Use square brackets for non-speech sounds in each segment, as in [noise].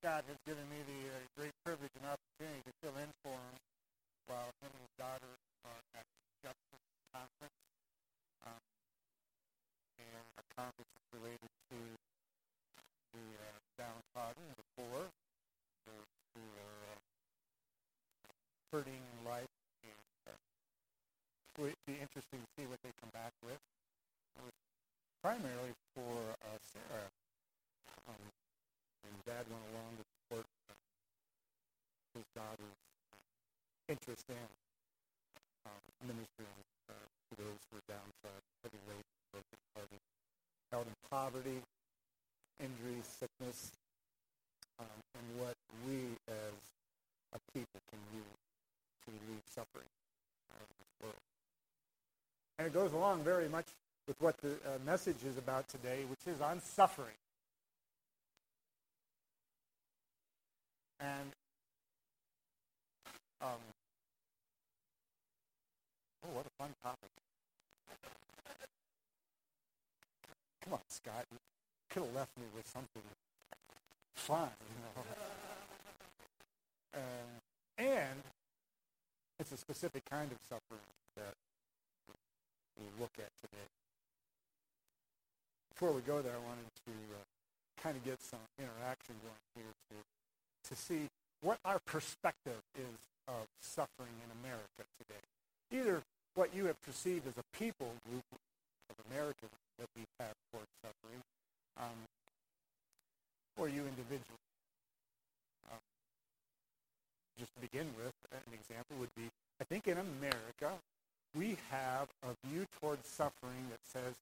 Scott has given me the uh, great privilege and opportunity to fill in for him while him and his daughter are at the Conference. Um, and a conference related to the uh, downtrodden, the poor, those who are uh, hurting life. And uh, it would be interesting to see what they come back with. Primarily for uh, Sarah. Um, and Dad went along to support uh, his daughter's interest in um, ministering uh, to those who are downtrodden, heavy laden, broken hearted, held in poverty, injury, sickness, um, and what we as a people can do to relieve suffering of this world. And it goes along very much with what the uh, message is about today, which is on suffering. And um, oh, what a fun topic! Come on, Scott, could have left me with something fun, you know. Uh, and it's a specific kind of suffering that we look at today. Before we go there, I wanted to uh, kind of get some interaction going here to to see what our perspective is of suffering in America today. Either what you have perceived as a people group of Americans that we have towards suffering, um, or you individually. Um, just to begin with, an example would be, I think in America, we have a view towards suffering that says,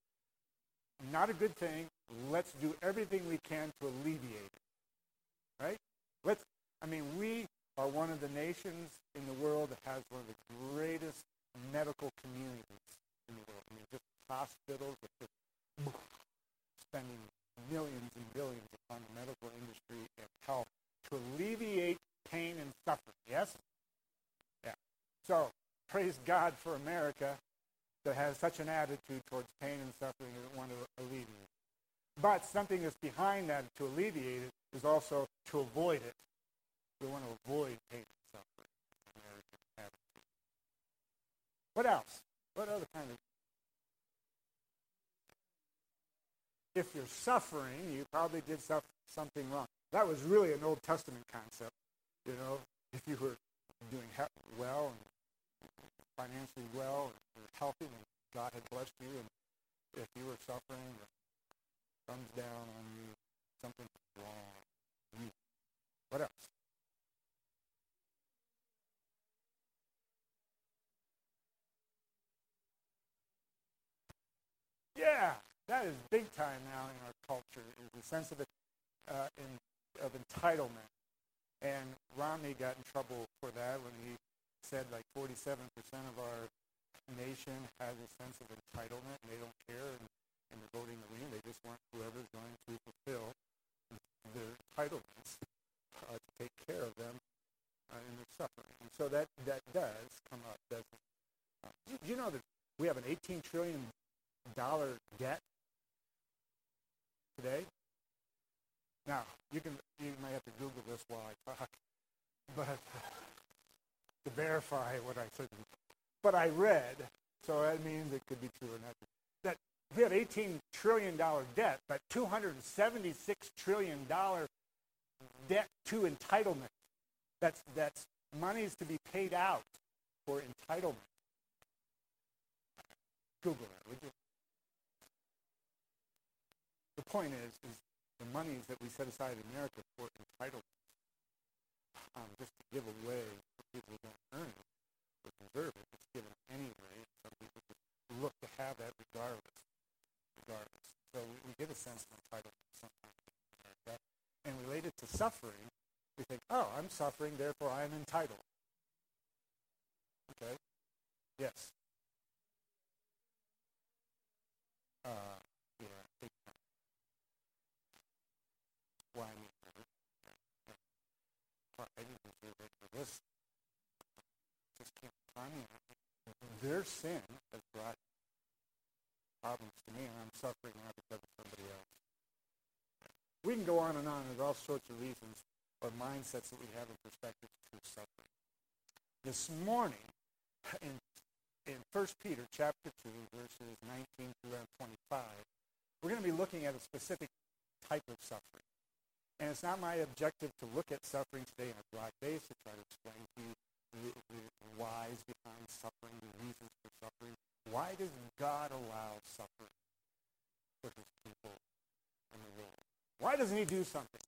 not a good thing, let's do everything we can to alleviate it. Right? Let's, I mean, we are one of the nations in the world that has one of the greatest medical communities in the world. I mean, just hospitals that just spending millions and billions upon the medical industry and health to alleviate pain and suffering. Yes? Yeah. So, praise God for America that has such an attitude towards pain and suffering and want to alleviate. It. But something that's behind that to alleviate it is also to avoid it. We want to avoid pain and suffering. What else? What other kind of if you're suffering, you probably did something wrong. That was really an Old Testament concept. You know, if you were doing well and financially well and healthy, and God had blessed you, and if you were suffering, thumbs down on you, something wrong. You. What else? Yeah, that is big time now in our culture, is the sense of, uh, in, of entitlement. And Romney got in trouble for that when he said like 47% of our nation has a sense of entitlement and they don't care in, in the voting arena. They just want whoever's going to fulfill their entitlements uh, to take care of them uh, in their suffering. And so that, that does come up, doesn't it? You, you know that we have an $18 trillion debt today. Now, you can you may have to Google this while I talk, but to verify what I said. But I read, so that means it could be true or not. That we have 18 trillion dollar debt, but 276 trillion dollar debt to entitlement. That's that's monies to be paid out for entitlement. Google that, would you? Point is, is the monies that we set aside in America for entitlements, um, just to give away to people who don't earn it or deserve it, it's given anyway. Some people look to have that regardless. Regardless. So we, we get a sense of entitlement sometimes in America. And related to suffering, we think, oh, I'm suffering, therefore I'm entitled. Okay? Yes. Uh, why I deserve it. I didn't deserve it for this. Just can't find me. Their sin has brought problems to me, and I'm suffering now because of somebody else. We can go on and on. There's all sorts of reasons or mindsets that we have in perspective to suffering. This morning, in, in 1 Peter chapter 2, verses 19 through 25, we're going to be looking at a specific type of suffering. And it's not my objective to look at suffering today in a broad base to try to explain to you the, the whys behind suffering, the reasons for suffering. Why does God allow suffering for his people in the world? Why doesn't he do something?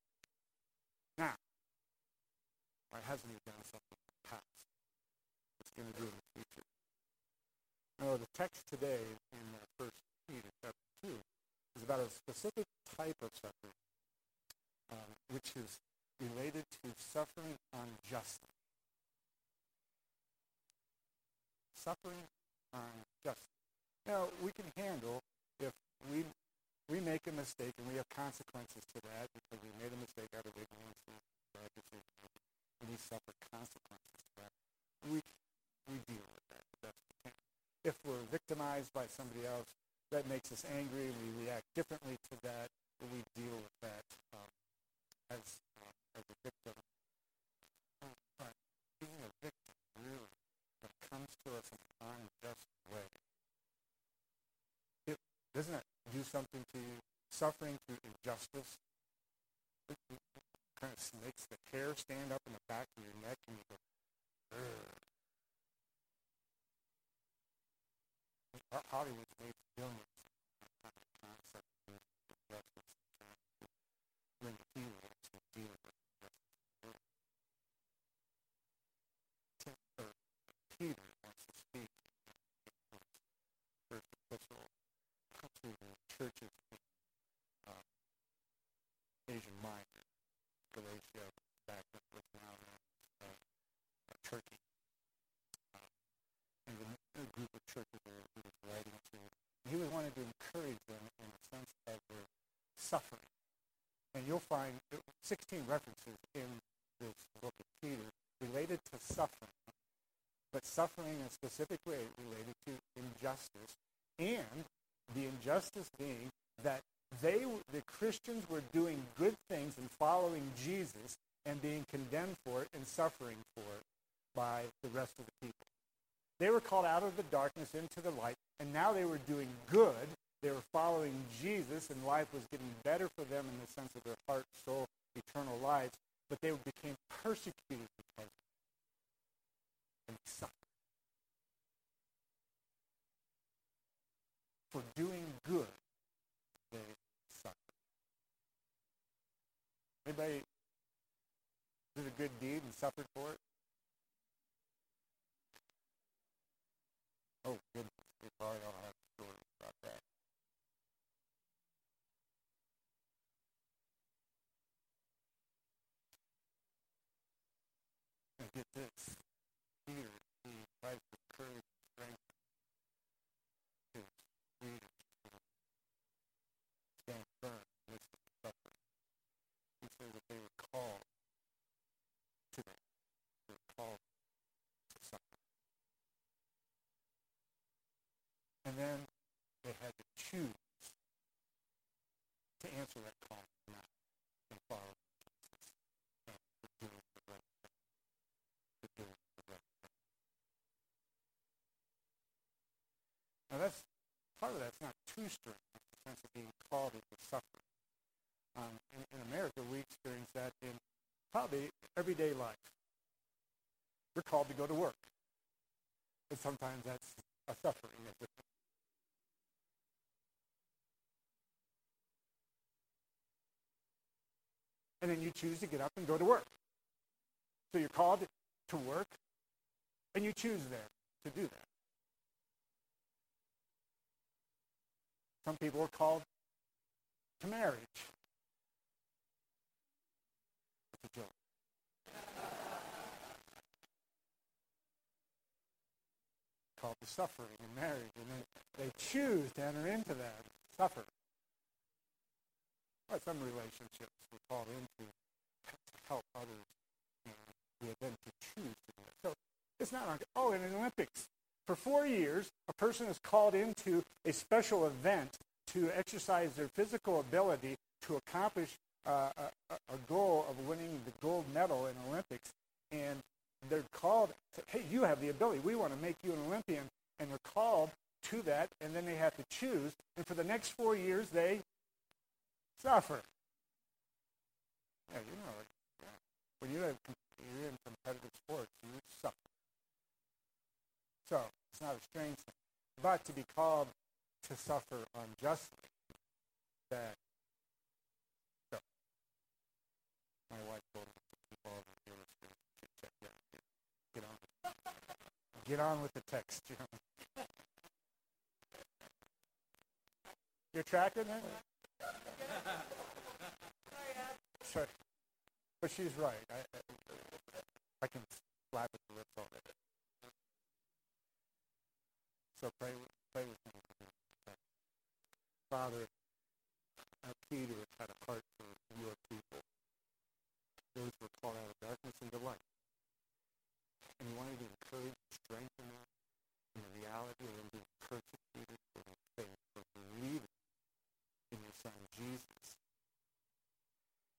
Now, why hasn't he done something in the past? What's going to do in the future? No, the text today in First Peter chapter 2 is about a specific type of suffering, um, which is related to suffering unjustly. Suffering unjustly. Now, we can handle if we we make a mistake and we have consequences to that because we made a mistake out of ignorance and bad decision, and we suffer consequences to that. We we deal with that the best we can. If we're victimized by somebody else, that makes us angry and we react differently to that, we deal with that um, as uh, as a victim. But being a victim really, when it comes to us in an unjust way, it doesn't it do something to you? Suffering through injustice it, it, kind of makes the hair stand up in the back of your neck, and you go, Ugh. Hollywood's made billions churches in uh, Asia Minor, Galatia, back up what's now uh, Turkey. Uh, and the, the group of churches that he was writing to, he was wanting to encourage them in the sense of their suffering. And you'll find 16 references in this book of Peter related to suffering, but suffering in a specific way related to injustice and the injustice being that they, the Christians were doing good things and following Jesus and being condemned for it and suffering for it by the rest of the people. They were called out of the darkness into the light, and now they were doing good. They were following Jesus, and life was getting better for them in the sense of their heart, soul, eternal lives. But they became persecuted because of it and suffered. For doing good, they suffer. Anybody did a good deed and suffered for it? Oh, goodness. Choose to answer that call not and follow. Now that's part of that's not too strange in the sense of being called into suffering. Um, in, in America, we experience that in probably everyday life. We're called to go to work. And sometimes that's a suffering, isn't it? And then you choose to get up and go to work. So you're called to work, and you choose there to do that. Some people are called to marriage. It's a joke. called to suffering and marriage, and then they choose to enter into that, suffer. Some relationships were called into to help others, you know, to choose to do it. So it's not like, oh, in an Olympics, for four years, a person is called into a special event to exercise their physical ability to accomplish uh, a, a, goal of winning the gold medal in Olympics. And they're called, to, hey, you have the ability. We want to make you an Olympian. And they're called to that, and then they have to choose. And for the next four years, they suffer. Yeah, you know, yeah. when you have, you're in competitive sports, you suffer. So it's not a strange thing. But to be called to suffer unjustly, that so my wife told me to keep all the illustrations. Get on. Get on with the text, Jim. You're tracking it? But she's right. I, I, can slap at the lips on it. So pray, pray with me. Father, Peter had a heart for your people. Those were called out of darkness into light. And he wanted to encourage and strengthen them in the reality of them being persecuted for their faith, for believing in your Son, Jesus.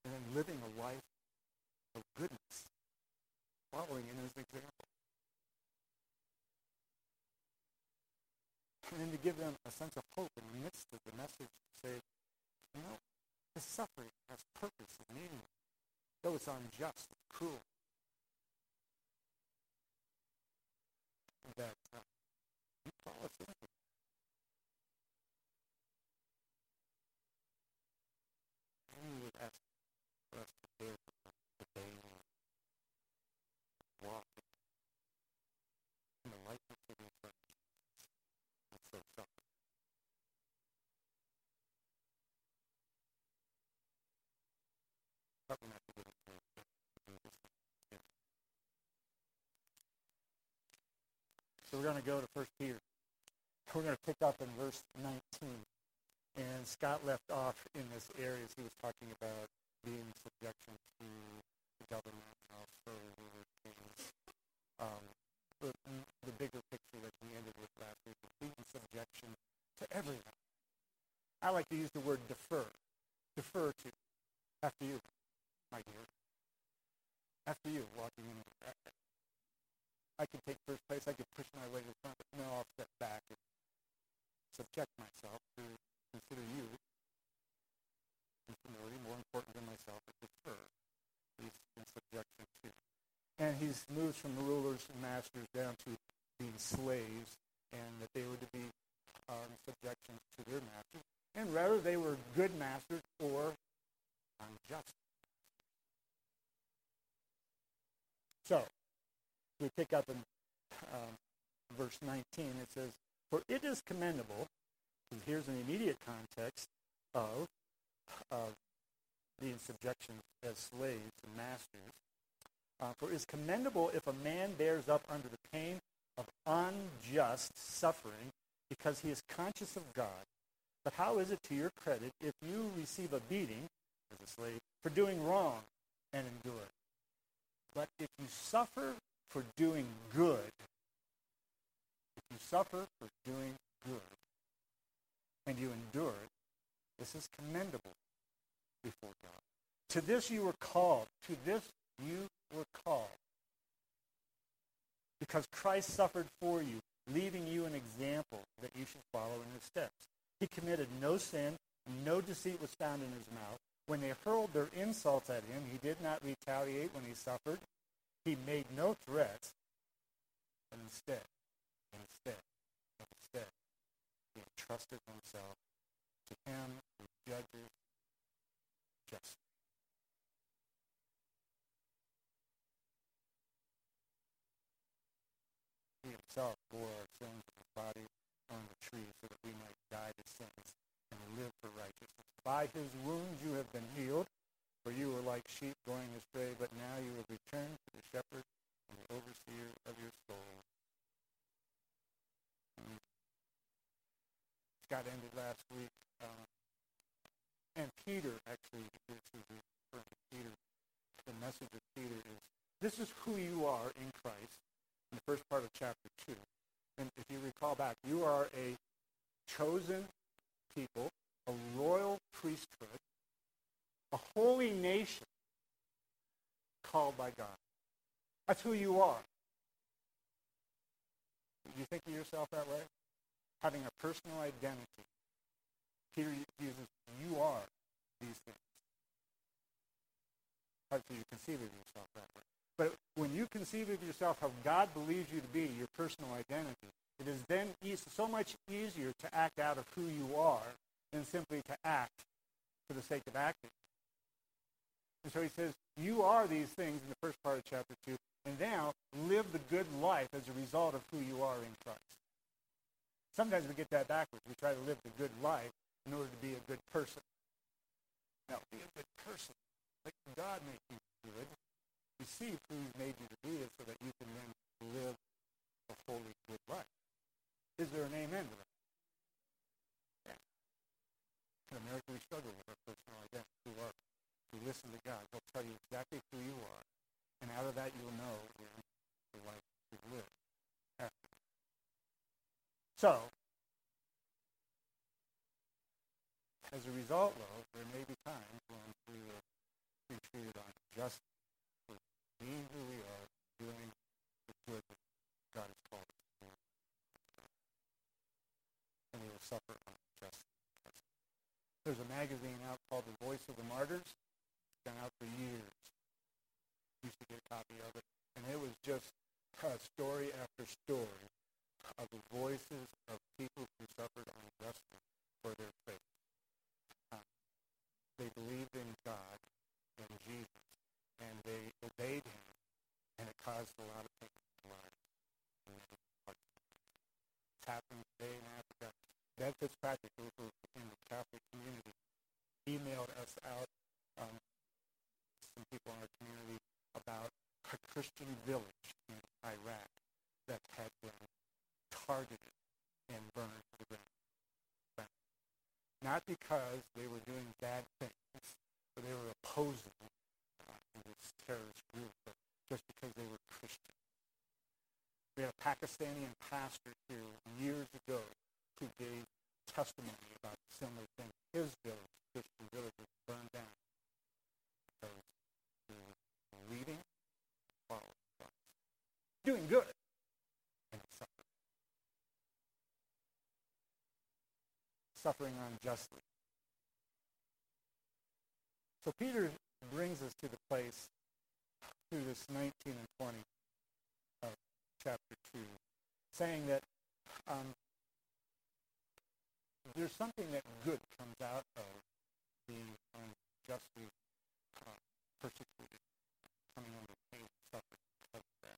And then living a life of goodness, following in his example. and then to give them a sense of hope in the midst of the message to say, you know, the suffering has purpose and meaning, though it's unjust and cruel. That uh, you call us in. And you would ask for us to bear the daily walk in the likeness of your Son so suffer. But So we're going to go to First Peter. We're going to pick up in verse 19. And Scott left off in this area as he was talking about being subjection to the government and also kings. Um, the, the bigger picture that we ended with last week is being subjection to everyone. I like to use the word defer. Defer to. After you, my dear. After you, walking in. I can take first place. I can push my way to the front. No, I'll step back and subject myself to consider you in humility more important than myself and defer. He's in subjection to. And he's moved from the rulers and masters down to being slaves, and that they were to be um, in subjection to their masters. And rather, they were good masters or unjust. So, we pick up in um, verse 19. It says, For it is commendable, and here's an immediate context of, of being subjection as slaves and masters. Uh, for it is commendable if a man bears up under the pain of unjust suffering because he is conscious of God. But how is it to your credit if you receive a beating as a slave for doing wrong and endure it? But if you suffer for doing good, if you suffer for doing good and you endure it, this is commendable before God. To this you were called. To this you were called. Because Christ suffered for you, leaving you an example that you should follow in his steps. He committed no sin, no deceit was found in his mouth. When they hurled their insults at him, he did not retaliate when he suffered. He made no threats, but instead, instead, instead, he entrusted himself to him who judges justly. He himself bore our sins in his body on the tree so that we might die to sins live for righteousness. By his wounds you have been healed, for you were like sheep going astray, but now you have returned to the shepherd and the overseer of your soul. Mm. Scott ended last week. Um, and Peter, actually, this is referring Peter. The message of Peter is, this is who you are in Christ in the first part of chapter 2. And if you recall back, you are a chosen people, a royal priesthood, a holy nation called by God. That's who you are. Do you think of yourself that way? Having a personal identity. Peter uses, you are these things. For you conceive of yourself that way. But when you conceive of yourself how God believes you to be, your personal identity, it is then so much easier to act out of who you are than simply to act for the sake of acting. And so he says, you are these things in the first part of chapter 2, and now live the good life as a result of who you are in Christ. Sometimes we get that backwards. We try to live the good life in order to be a good person. Now, be a good person. Let God make you good. Receive who he's made you to be so that you can then live a holy, good life. Is there an amen to that? In America, we struggle with our personal identity. Who are we? listen to God. He'll tell you exactly who you are. And out of that, you'll know the life you live. So, as a result, though, there may be times when we are treated unjustly for being who we are, doing the good that God has called us to do. And we will suffer unjustly. There's a magazine out called The Voice of the Martyrs. It's been out for years used to get a copy of it, and it was just uh, story after story of the voices of people who suffered unjustly for their faith. Uh, they believed in God and Jesus, and they obeyed him, and it caused a lot of pain in lives. It's happening today in Ben Fitzpatrick, who was in the Catholic community, emailed us out um, some people in our community about a Christian village in Iraq that had been targeted and burned to the ground. Not because they were doing bad things or they were opposing uh, this terrorist group, but just because they were Christian. We had a Pakistani pastor here years ago who gave testimony about similar things. His village, Christian village, was burned down reading, following Christ. Doing good and suffering. Suffering unjustly. So Peter brings us to the place through this 19 and 20 of chapter 2, saying that um, there's something that good comes out of being unjustly uh, persecuted coming under pain and suffering because of that.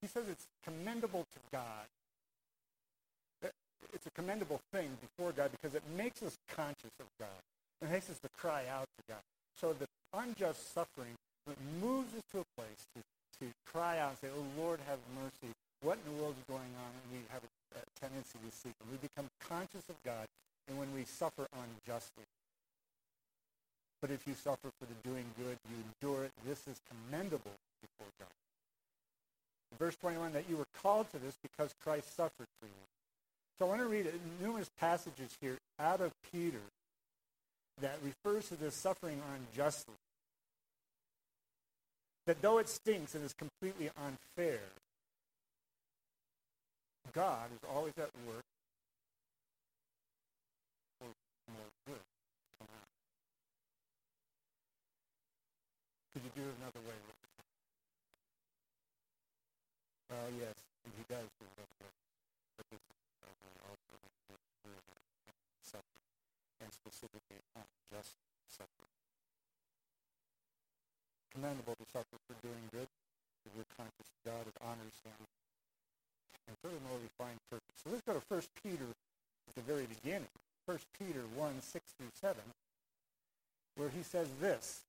He says it's commendable to God. It's a commendable thing before God because it makes us conscious of God. It makes us to cry out to God. So the unjust suffering moves us to a place to, to cry out and say, oh, Lord, have mercy. What in the world is going on? And we have a, a tendency to seek him. We become conscious of God, and when we suffer unjustly, but if you suffer for the doing good, you endure it. This is commendable before God. Verse 21, that you were called to this because Christ suffered for you. So I want to read numerous passages here out of Peter that refers to this suffering unjustly. That though it stinks and is completely unfair, God is always at work for more good. Could you do it another way? Well, yes, he does do it is and specifically unjust suffering. Commendable to suffer for doing good, if we're conscious God, it honors him. And furthermore, we find purpose. So let's go to 1 Peter at the very beginning. 1 Peter 1, 6 through 7, where he says this,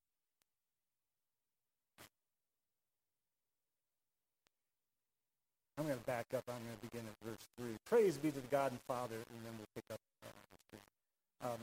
I'm going to back up. I'm going to begin at verse 3. Praise be to the God and Father, and then we'll pick up um,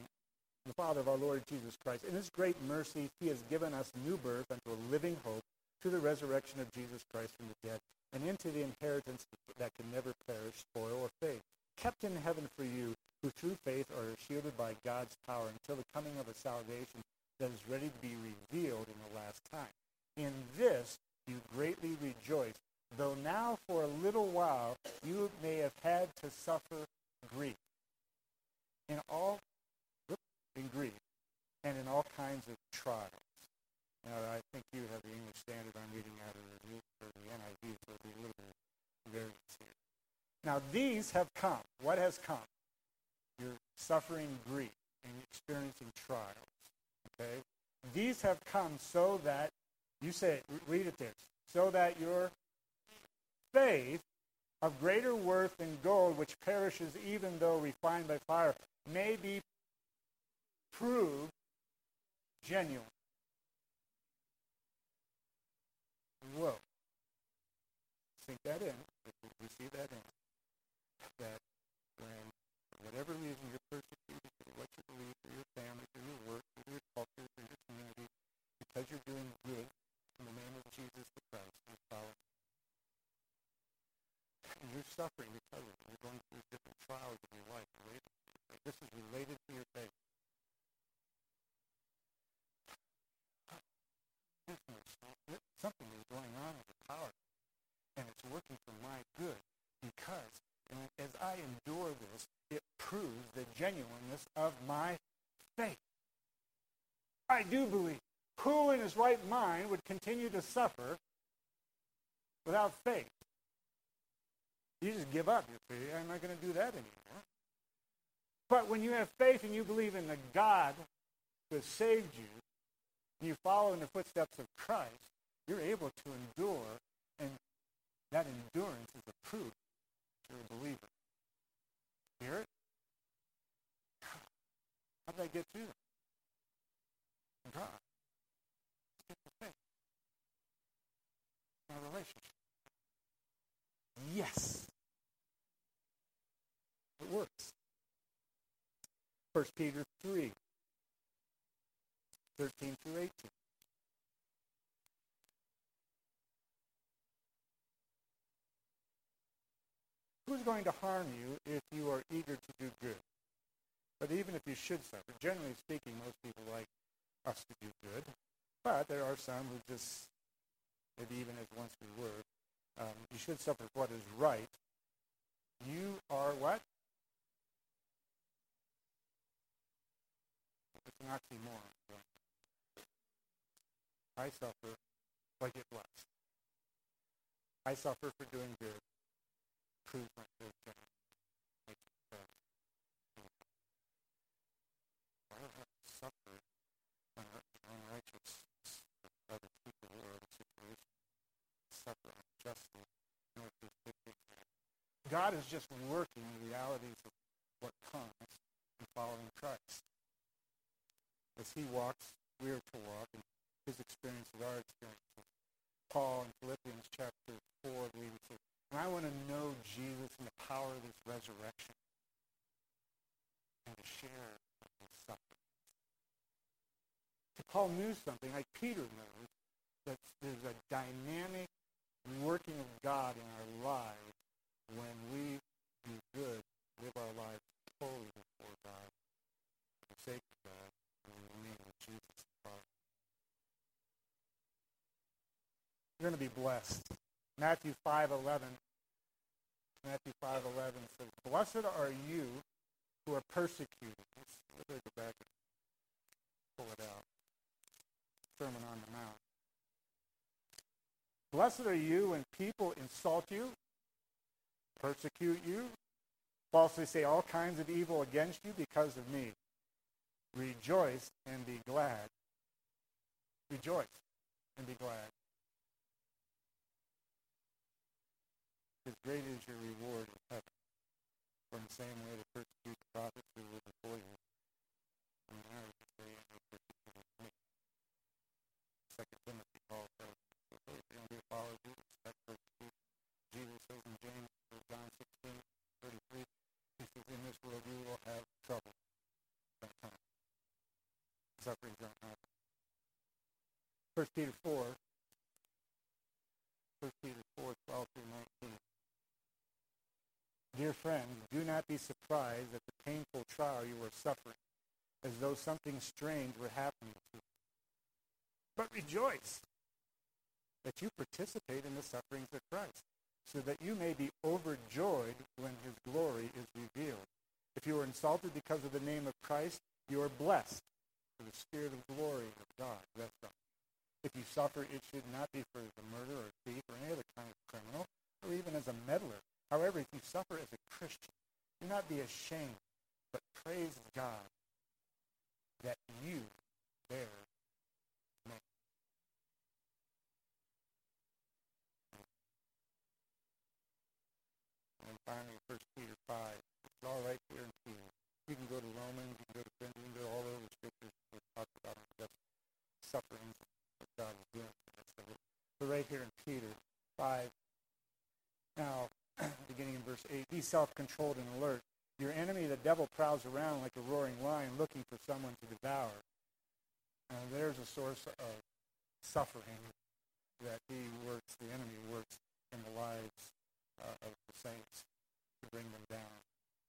the Father of our Lord Jesus Christ. In his great mercy, he has given us new birth unto a living hope to the resurrection of Jesus Christ from the dead, and into the inheritance that can never perish, spoil, or fade, kept in heaven for you, who through faith are shielded by God's power until the coming of a salvation that is ready to be revealed in the last time. In this you greatly rejoice, though now for a little while you may have had to suffer grief. In all in grief and in all kinds of trials now, I think you have the English standard. I'm reading out of the, the NIV, so there'll be a little variance here. Now, these have come. What has come? You're suffering grief and experiencing trials. Okay? These have come so that, you say, read it there, so that your faith of greater worth than gold, which perishes even though refined by fire, may be proved genuine Whoa. Sink that in. Receive that in. That when, for whatever reason, you're persecuted for what you believe, for your family, for your work, for your culture, for your community, because you're doing good in the name of Jesus the Christ, you're. And you're suffering because of it. You're going through different trials in your life. This is related to your faith. Something is going on with the power, and it's working for my good because as I endure this, it proves the genuineness of my faith. I do believe. Who in his right mind would continue to suffer without faith? You just give up. You say, I'm not going to do that anymore. But when you have faith and you believe in the God who has saved you, and you follow in the footsteps of Christ, you're able to endure, and that endurance is a proof you're a believer. Hear it? How did I get through that? God. The faith. My relationship. Yes. It works. 1 Peter 3, 13 through 18. Who's going to harm you if you are eager to do good? But even if you should suffer, generally speaking, most people like us to do good. But there are some who just, maybe even as once we were, um, you should suffer what is right. You are what? It's an oxymoron. I suffer, but get blessed. I suffer for doing good proves my faith makes it better. I don't have to suffer unrighteous for other people or other situations. Suffer unjustly. God is just working the realities of what comes in following Christ. As he walks, we are to walk, and his experience is our experience. Paul in Philippians chapter 4, I believe and I want to know Jesus and the power of his resurrection and to share his suffering. So Paul knew something, like Peter knows, that there's a dynamic working of God in our lives when we do good, live our lives fully before God, for sake of God, in the name of Jesus Father. You're going to be blessed. Matthew 5.11. Matthew 5.11 says, Blessed are you who are persecuted. Let's, let's go back and pull it out. Sermon on the Mount. Blessed are you when people insult you, persecute you, falsely say all kinds of evil against you because of me. Rejoice and be glad. Rejoice and be glad. because great is your reward in heaven. In the same way the persecute 1 Peter 4. 1 Peter 4, 12 through 19. Dear friends, do not be surprised at the painful trial you are suffering, as though something strange were happening to you. But rejoice that you participate in the sufferings of Christ, so that you may be overjoyed when his glory is revealed. If you are insulted because of the name of Christ, you are blessed, for the Spirit of glory of God rests on if you suffer, it should not be for the murder or thief or any other kind of criminal, or even as a meddler However, if you suffer as a Christian, do not be ashamed, but praise God that you bear. And finally, 1 Peter 5. It's all right here in Peter. You can go to Romans, you can go to Corinthians, you can go all over the scriptures talk about just Right here in Peter 5, now, [clears throat] beginning in verse 8, be self-controlled and alert. Your enemy, the devil, prowls around like a roaring lion looking for someone to devour. And there's a source of suffering that he works, the enemy works in the lives uh, of the saints to bring them down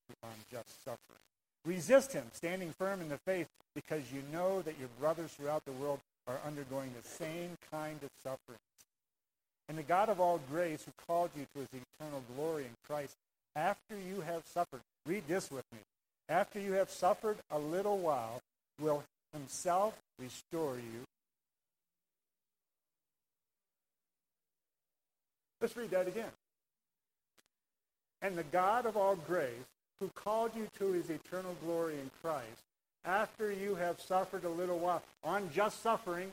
to unjust suffering. Resist him, standing firm in the faith, because you know that your brothers throughout the world are undergoing the same kind of suffering. And the God of all grace, who called you to his eternal glory in Christ, after you have suffered, read this with me, after you have suffered a little while, will himself restore you. Let's read that again. And the God of all grace, who called you to his eternal glory in Christ, after you have suffered a little while, on just suffering,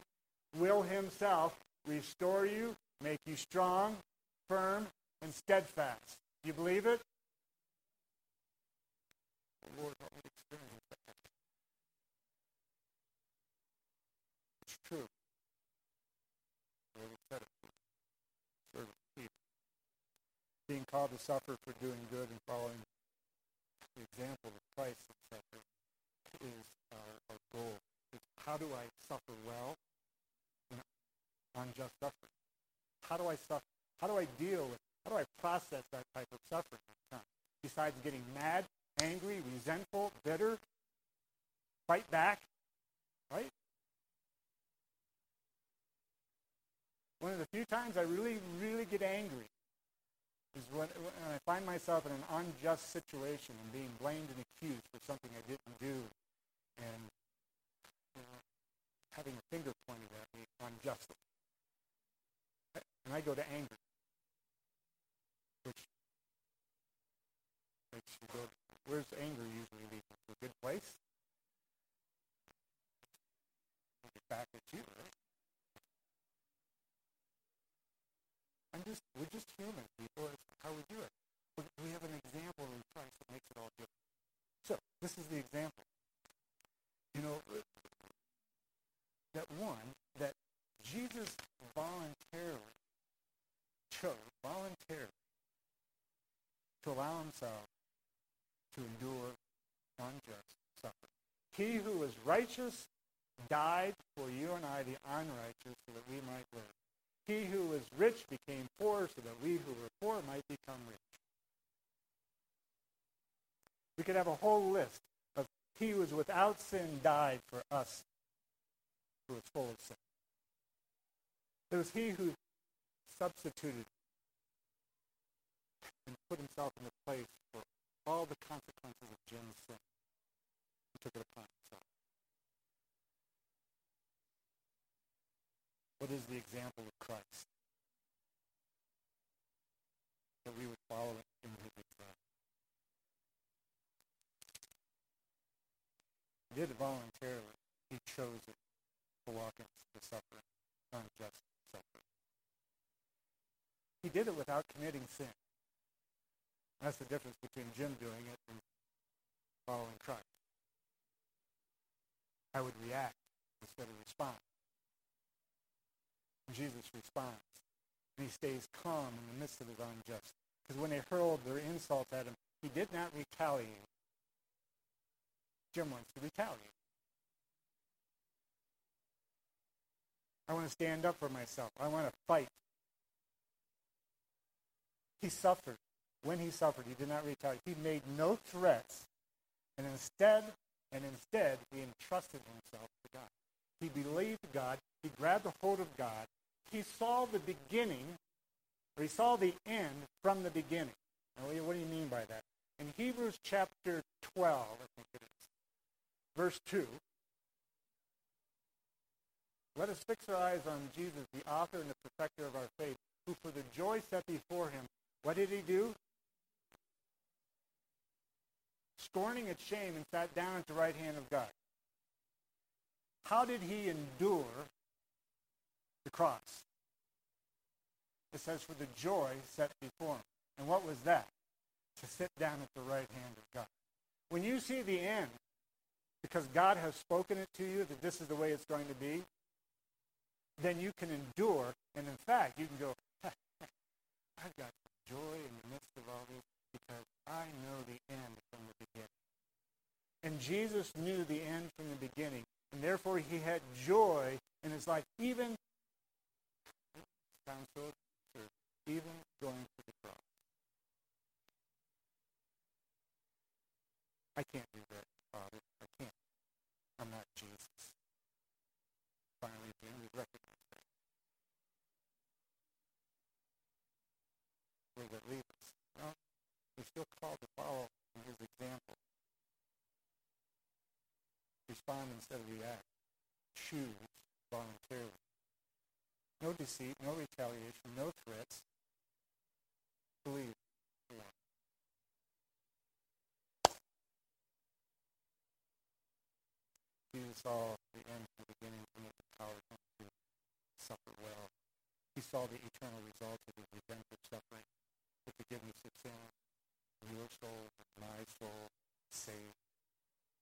will himself restore you, make you strong, firm, and steadfast. Do you believe it? Lord, me experience that. It's true. Lord. Being called to suffer for doing good and following the example of Christ suffered is our, our goal. Is how do I suffer well unjust suffering? How do I suffer? How do I deal with? How do I process that type of suffering? Besides getting mad, angry, resentful, bitter, fight back, right? One of the few times I really, really get angry is when, when I find myself in an unjust situation and being blamed and accused for something I didn't do and you know, having a finger pointed at me unjustly. I go to anger, which makes you go, where's anger usually lead? A good place? Back at you, right? I'm just, we're just human people. It's how we do it. We have an example in Christ that makes it all different. So, this is the example. You know, that one, that Jesus voluntarily chose, voluntarily, to to endure unjust suffering. He who was righteous died for you and I, the unrighteous, so that we might live. He who was rich became poor so that we who were poor might become rich. We could have a whole list of he who was without sin died for us who was full of sin. It was he who substituted put himself in the place for all the consequences of Jim's sin. He took it upon himself. What is the example of Christ? That we would follow in his example. He did it voluntarily. He chose it to walk into the suffering, unjust suffering. He did it without committing sin. That's the difference between Jim doing it and following Christ. I would react instead of respond. Jesus responds. And he stays calm in the midst of his unjust. Because when they hurled their insults at him, he did not retaliate. Jim wants to retaliate. I want to stand up for myself. I want to fight. He suffered. When he suffered, he did not retaliate. He made no threats. And instead, and instead, he entrusted himself to God. He believed God. He grabbed a hold of God. He saw the beginning, or he saw the end from the beginning. Now, what do you mean by that? In Hebrews chapter 12, I think it is, verse 2, let us fix our eyes on Jesus, the author and the perfecter of our faith, who for the joy set before him, what did he do? Scorning its shame, and sat down at the right hand of God. How did he endure the cross? It says, for the joy set before him. And what was that? To sit down at the right hand of God. When you see the end, because God has spoken it to you that this is the way it's going to be, then you can endure. And in fact, you can go, I've got joy in the midst of all this because I know the end from the beginning. And Jesus knew the end from the beginning. And therefore he had joy in his life, even, sounds so absurd, even going to the cross. I can't do that, Father. I can't. I'm not Jesus. Finally, the end is recognized that. Where that leads us? No, we're still called to follow in his example. Respond instead of react. Choose voluntarily. No deceit, no retaliation, no threats. Believe Jesus saw the end from the beginning and the power to suffer well. He saw the eternal results of his redemptive suffering, the forgiveness of sin, your soul, my soul, saved,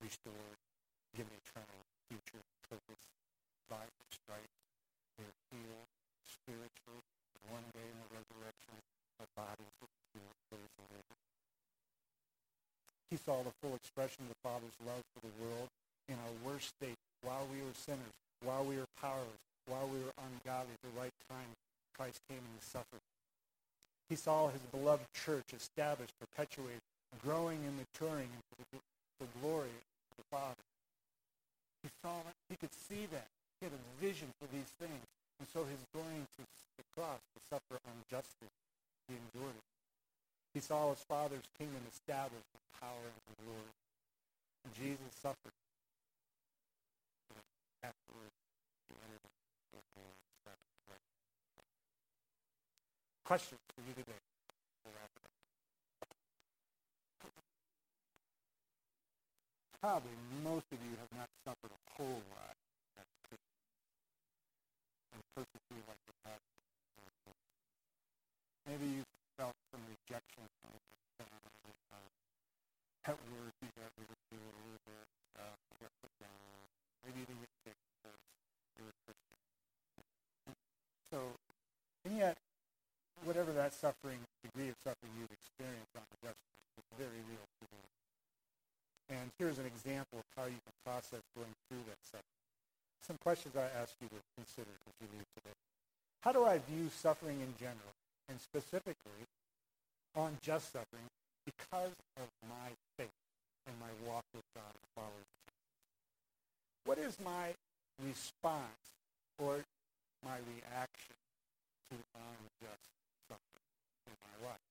restored, given eternal future purpose by his stripes. We're healed spiritually. One day in the resurrection, our bodies will be. He saw the full expression of the Father's love for the world in our worst state, while we were sinners, while we were powerless, while we were ungodly, at the right time, Christ came and suffered. He saw his beloved church established, perpetuated, growing and maturing into the, the glory could see that. He had a vision for these things. And so his going to the cross to suffer unjustly, he endured it. He saw his Father's kingdom established in power and glory. And Jesus suffered Questions for you today? Probably most of you have not suffered a whole lot as Christians and persecuted like the past. Maybe you felt some rejection from. Uh, at work, you got ridiculed a little bit. Uh, you got put down. Maybe you get picked because you were Christian. So, and yet, whatever that suffering, degree of suffering you've experienced on the rest is very real here's an example of how you can process going through that suffering. Some questions I ask you to consider as you leave today. How do I view suffering in general, and specifically on just suffering, because of my faith and my walk with God and following What is my response or my reaction to unjust suffering in my life?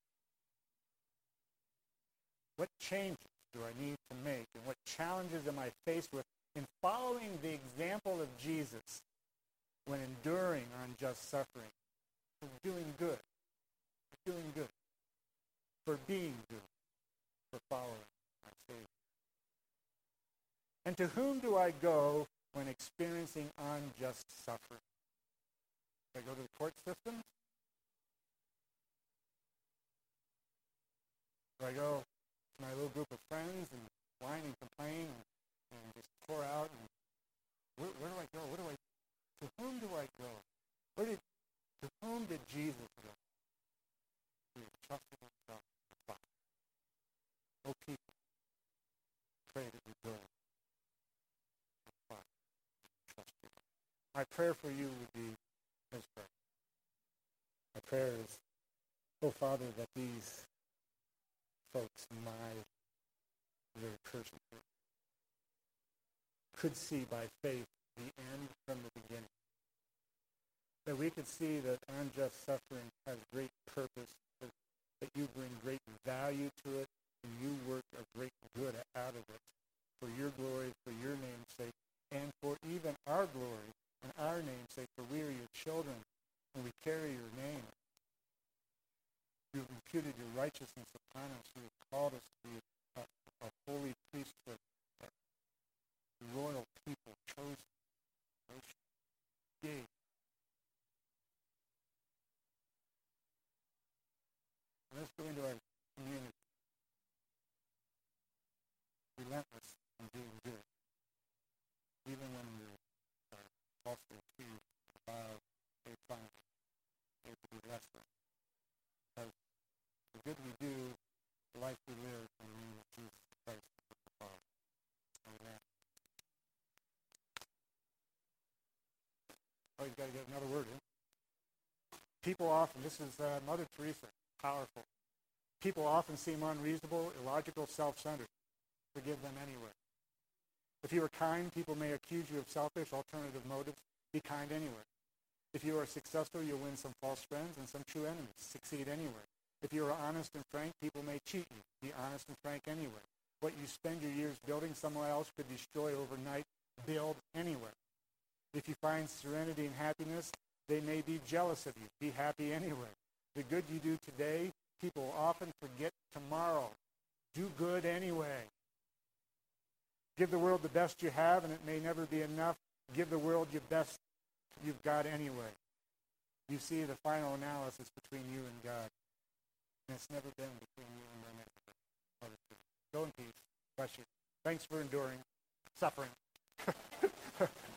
What changes do I need to make and what challenges am I faced with in following the example of Jesus when enduring unjust suffering, for doing good, for doing good, for being good, for following my Savior. And to whom do I go when experiencing unjust suffering? Do I go to the court system? Do I go my little group of friends and whine and complain and, and just pour out. And where, where do I go? Where do I? To whom do I go? Where did? To whom did Jesus go? He trusted himself Father. Oh, people, pray that you go. My prayer for you would be this prayer. My prayer is, oh Father, that these folks my very person could see by faith the end from the beginning. That we could see that unjust suffering has great purpose, that, that you bring great value to it, and you work a great good out of it for your glory, for your name's sake, and for even our glory and our name's sake, for we are your children, and we carry your name you have imputed your righteousness upon us. You have called us to be a, a holy priesthood, a royal people, chosen, nation, gave. Let's go into our community. Relentless in doing good, even when we're also too wild, they find it to be less than. Good we do, life we live, in the name of Jesus Christ. Amen. Oh, you've got to get another word in. People often, this is uh, Mother Teresa, powerful. People often seem unreasonable, illogical, self-centered. Forgive them anyway. If you are kind, people may accuse you of selfish, alternative motives. Be kind anyway. If you are successful, you'll win some false friends and some true enemies. Succeed anyway. If you are honest and frank, people may cheat you. Be honest and frank anyway. What you spend your years building somewhere else could destroy overnight. Build anyway. If you find serenity and happiness, they may be jealous of you. Be happy anyway. The good you do today, people often forget tomorrow. Do good anyway. Give the world the best you have, and it may never be enough. Give the world your best you've got anyway. You see the final analysis between you and God. And it's never been between you and neighbor. Go in peace. Bless you. Thanks for enduring suffering. [laughs]